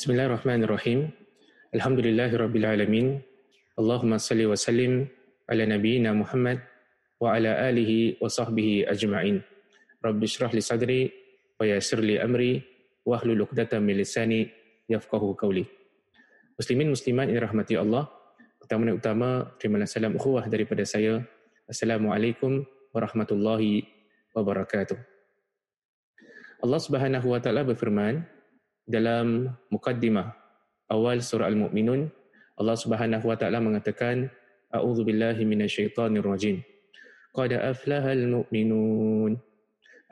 بسم الله الرحمن الرحيم الحمد لله رب العالمين اللهم صل وسلم على نبينا محمد وعلى آله وصحبه أجمعين رب اشرح لي صدري ويسر لي أمري واحلل عقدة من لساني يفقه قولي مسلمين مسلمات إن رحمة الله pertama dan utama terima kasih salam ukhuwah daripada saya. Assalamualaikum warahmatullahi wabarakatuh. Allah Subhanahu wa taala berfirman dalam mukaddimah awal surah Al-Mu'minun Allah Subhanahu wa taala mengatakan a'udzu billahi minasyaitonir rajim. Qad aflahal mu'minun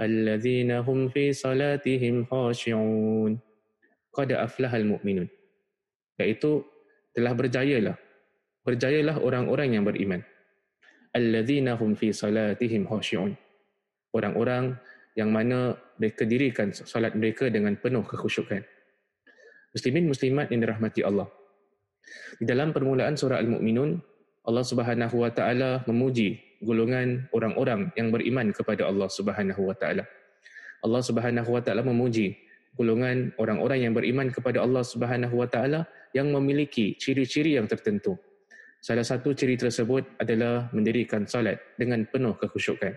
alladzina hum fi salatihim khashi'un. Qad aflahal mu'minun. Iaitu telah berjayalah berjayalah orang-orang yang beriman. Alladzina hum fi salatihim khashi'un. Orang-orang yang mana mereka dirikan salat mereka dengan penuh kekhusyukan muslimin muslimat yang dirahmati Allah. Di dalam permulaan surah Al-Mu'minun, Allah Subhanahu wa taala memuji golongan orang-orang yang beriman kepada Allah Subhanahu wa taala. Allah Subhanahu wa taala memuji golongan orang-orang yang beriman kepada Allah Subhanahu wa taala yang memiliki ciri-ciri yang tertentu. Salah satu ciri tersebut adalah mendirikan salat dengan penuh kekhusyukan.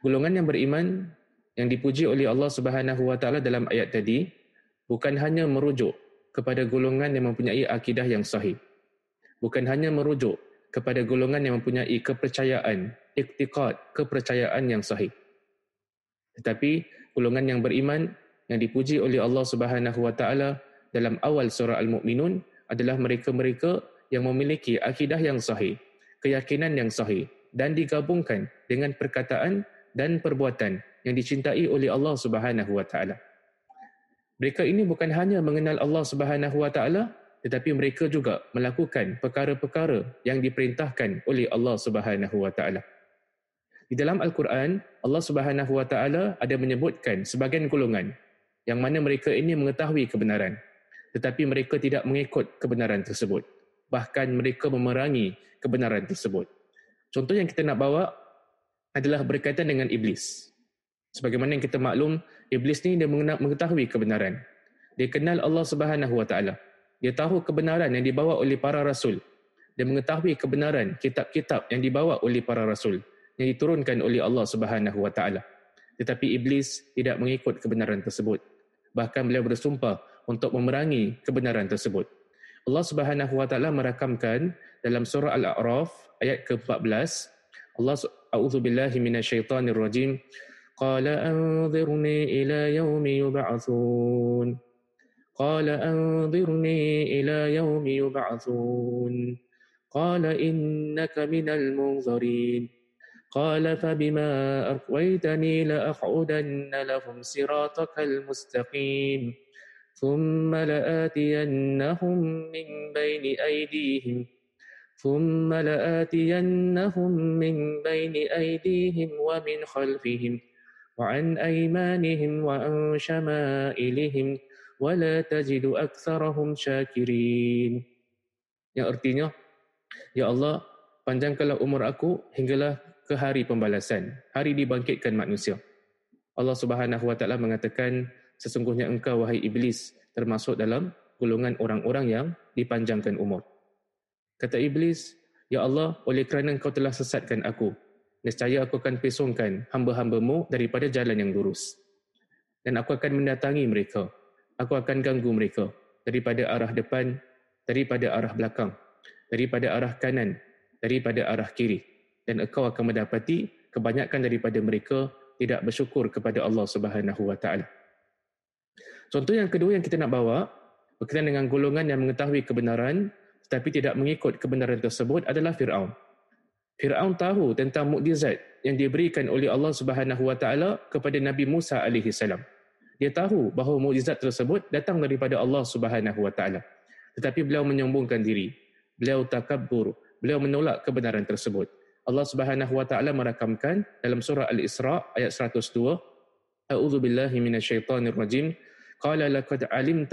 Golongan yang beriman yang dipuji oleh Allah Subhanahu wa taala dalam ayat tadi bukan hanya merujuk kepada golongan yang mempunyai akidah yang sahih. Bukan hanya merujuk kepada golongan yang mempunyai kepercayaan, iktiqad, kepercayaan yang sahih. Tetapi golongan yang beriman yang dipuji oleh Allah Subhanahu wa taala dalam awal surah Al-Mu'minun adalah mereka-mereka yang memiliki akidah yang sahih, keyakinan yang sahih dan digabungkan dengan perkataan dan perbuatan yang dicintai oleh Allah Subhanahu wa taala. Mereka ini bukan hanya mengenal Allah Subhanahu Wa Taala, tetapi mereka juga melakukan perkara-perkara yang diperintahkan oleh Allah Subhanahu Wa Taala. Di dalam Al-Quran, Allah Subhanahu Wa Taala ada menyebutkan sebagian golongan yang mana mereka ini mengetahui kebenaran, tetapi mereka tidak mengikut kebenaran tersebut. Bahkan mereka memerangi kebenaran tersebut. Contoh yang kita nak bawa adalah berkaitan dengan iblis. Sebagaimana yang kita maklum, iblis ni dia mengetahui kebenaran. Dia kenal Allah Subhanahu Wa Taala. Dia tahu kebenaran yang dibawa oleh para rasul. Dia mengetahui kebenaran kitab-kitab yang dibawa oleh para rasul yang diturunkan oleh Allah Subhanahu Wa Taala. Tetapi iblis tidak mengikut kebenaran tersebut. Bahkan beliau bersumpah untuk memerangi kebenaran tersebut. Allah Subhanahu Wa Taala merakamkan dalam surah Al-A'raf ayat ke-14 Allah A'udzubillahi minasyaitonirrajim قال أنظرني إلى يوم يبعثون. قال أنظرني إلى يوم يبعثون. قال إنك من المنظرين. قال فبما أقويتني لأقعدن لهم صراطك المستقيم. ثم لآتينهم من بين أيديهم ثم لآتينهم من بين أيديهم ومن خلفهم وعن أيمانهم وعن شمائلهم ولا تجد أكثرهم شاكرين yang artinya ya Allah panjangkanlah umur aku hinggalah ke hari pembalasan hari dibangkitkan manusia Allah Subhanahu wa taala mengatakan sesungguhnya engkau wahai iblis termasuk dalam golongan orang-orang yang dipanjangkan umur kata iblis ya Allah oleh kerana engkau telah sesatkan aku nescaya aku akan pesongkan hamba-hambamu daripada jalan yang lurus. Dan aku akan mendatangi mereka. Aku akan ganggu mereka daripada arah depan, daripada arah belakang, daripada arah kanan, daripada arah kiri. Dan engkau akan mendapati kebanyakan daripada mereka tidak bersyukur kepada Allah Subhanahu Wa Taala. Contoh yang kedua yang kita nak bawa berkaitan dengan golongan yang mengetahui kebenaran tetapi tidak mengikut kebenaran tersebut adalah Firaun. Firaun tahu tentang mukjizat yang diberikan oleh Allah Subhanahu Wa Taala kepada Nabi Musa alaihi salam. Dia tahu bahawa mukjizat tersebut datang daripada Allah Subhanahu Wa Taala. Tetapi beliau menyombongkan diri. Beliau takabur. Beliau menolak kebenaran tersebut. Allah Subhanahu Wa Taala merakamkan dalam surah Al-Isra ayat 102, A'udzu billahi minasyaitonir rajim. قال لقد علمت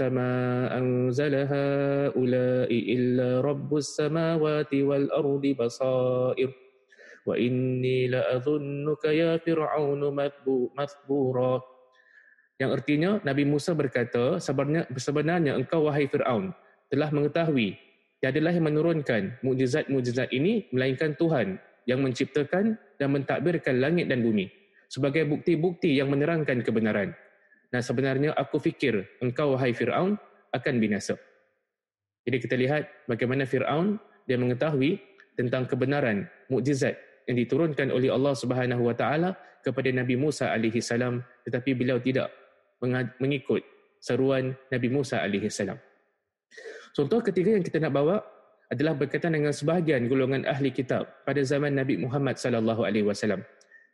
illa rabbus samawati wal ardi basair wa inni la adhunnuka ya فرعون مثبورا Yang artinya Nabi Musa berkata sebenarnya, sebenarnya engkau wahai Fir'aun telah mengetahui tiadalah yang menurunkan mujizat-mujizat ini melainkan Tuhan yang menciptakan dan mentadbirkan langit dan bumi sebagai bukti-bukti yang menerangkan kebenaran. Dan sebenarnya aku fikir engkau wahai Fir'aun akan binasa. Jadi kita lihat bagaimana Fir'aun dia mengetahui tentang kebenaran mukjizat yang diturunkan oleh Allah Subhanahu Wa Taala kepada Nabi Musa alaihi salam tetapi beliau tidak mengikut seruan Nabi Musa alaihi salam. Contoh ketiga yang kita nak bawa adalah berkaitan dengan sebahagian golongan ahli kitab pada zaman Nabi Muhammad sallallahu alaihi wasallam.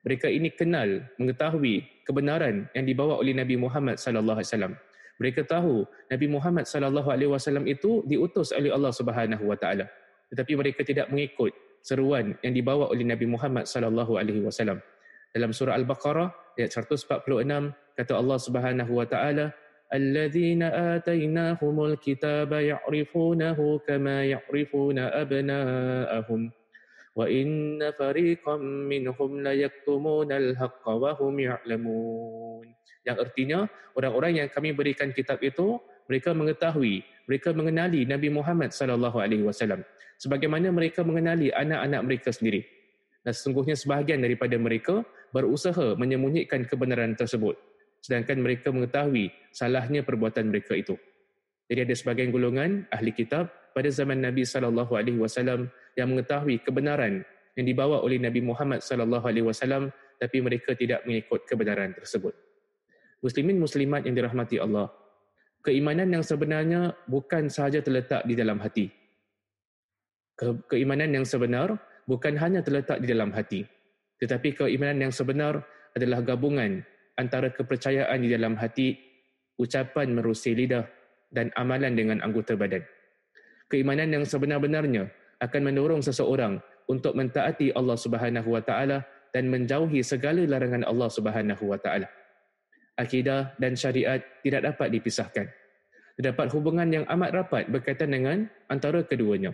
Mereka ini kenal, mengetahui kebenaran yang dibawa oleh Nabi Muhammad sallallahu alaihi wasallam. Mereka tahu Nabi Muhammad sallallahu alaihi wasallam itu diutus oleh Allah Subhanahu wa taala. Tetapi mereka tidak mengikut seruan yang dibawa oleh Nabi Muhammad sallallahu alaihi wasallam. Dalam surah Al-Baqarah ayat 146 kata Allah Subhanahu wa taala alladzina atainahumul kitaba ya'rifunahu kama ya'rifuna abna'ahum minhum la yaktumuna al-haqqa wa hum ya'lamun. Yang artinya orang-orang yang kami berikan kitab itu mereka mengetahui mereka mengenali Nabi Muhammad sallallahu alaihi wasallam. Sebagaimana mereka mengenali anak-anak mereka sendiri. Dan sesungguhnya sebahagian daripada mereka berusaha menyembunyikan kebenaran tersebut. Sedangkan mereka mengetahui salahnya perbuatan mereka itu. Jadi ada sebagian golongan ahli kitab pada zaman Nabi sallallahu alaihi wasallam yang mengetahui kebenaran yang dibawa oleh Nabi Muhammad sallallahu alaihi wasallam tapi mereka tidak mengikut kebenaran tersebut. Muslimin muslimat yang dirahmati Allah, keimanan yang sebenarnya bukan sahaja terletak di dalam hati. Ke- keimanan yang sebenar bukan hanya terletak di dalam hati, tetapi keimanan yang sebenar adalah gabungan antara kepercayaan di dalam hati, ucapan merusi lidah dan amalan dengan anggota badan. Keimanan yang sebenar-benarnya akan mendorong seseorang untuk mentaati Allah Subhanahu wa taala dan menjauhi segala larangan Allah Subhanahu wa taala. Akidah dan syariat tidak dapat dipisahkan. Terdapat hubungan yang amat rapat berkaitan dengan antara keduanya.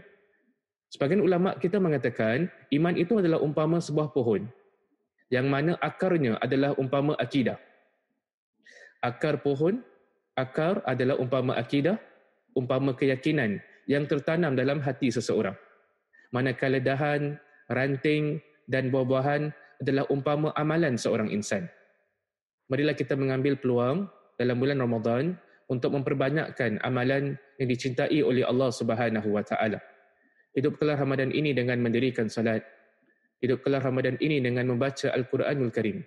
Sebagian ulama kita mengatakan iman itu adalah umpama sebuah pohon yang mana akarnya adalah umpama akidah. Akar pohon, akar adalah umpama akidah, umpama keyakinan yang tertanam dalam hati seseorang. Manakala dahan, ranting dan buah-buahan adalah umpama amalan seorang insan. Marilah kita mengambil peluang dalam bulan Ramadan untuk memperbanyakkan amalan yang dicintai oleh Allah Subhanahu wa taala. Hidupkanlah Ramadan ini dengan mendirikan salat, Hidupkanlah Ramadan ini dengan membaca Al-Quranul Karim.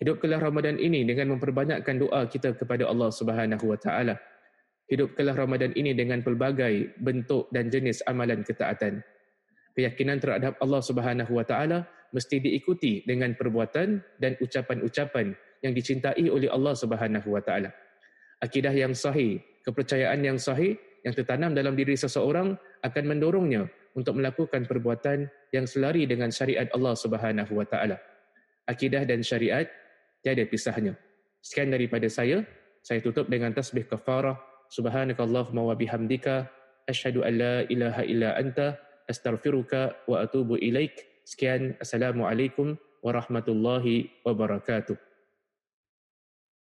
Hidupkanlah Ramadan ini dengan memperbanyakkan doa kita kepada Allah Subhanahu wa taala. Hidupkanlah Ramadan ini dengan pelbagai bentuk dan jenis amalan ketaatan. Keyakinan terhadap Allah Subhanahu wa taala mesti diikuti dengan perbuatan dan ucapan-ucapan yang dicintai oleh Allah Subhanahu wa taala. Akidah yang sahih, kepercayaan yang sahih yang tertanam dalam diri seseorang akan mendorongnya untuk melakukan perbuatan yang selari dengan syariat Allah Subhanahu wa taala. Akidah dan syariat tiada pisahnya. Sekian daripada saya. Saya tutup dengan tasbih kafarah. Subhanakallahumma wa bihamdika asyhadu an la ilaha illa anta أستغفرك وأتوب إليك. سكان السلام عليكم ورحمة الله وبركاته.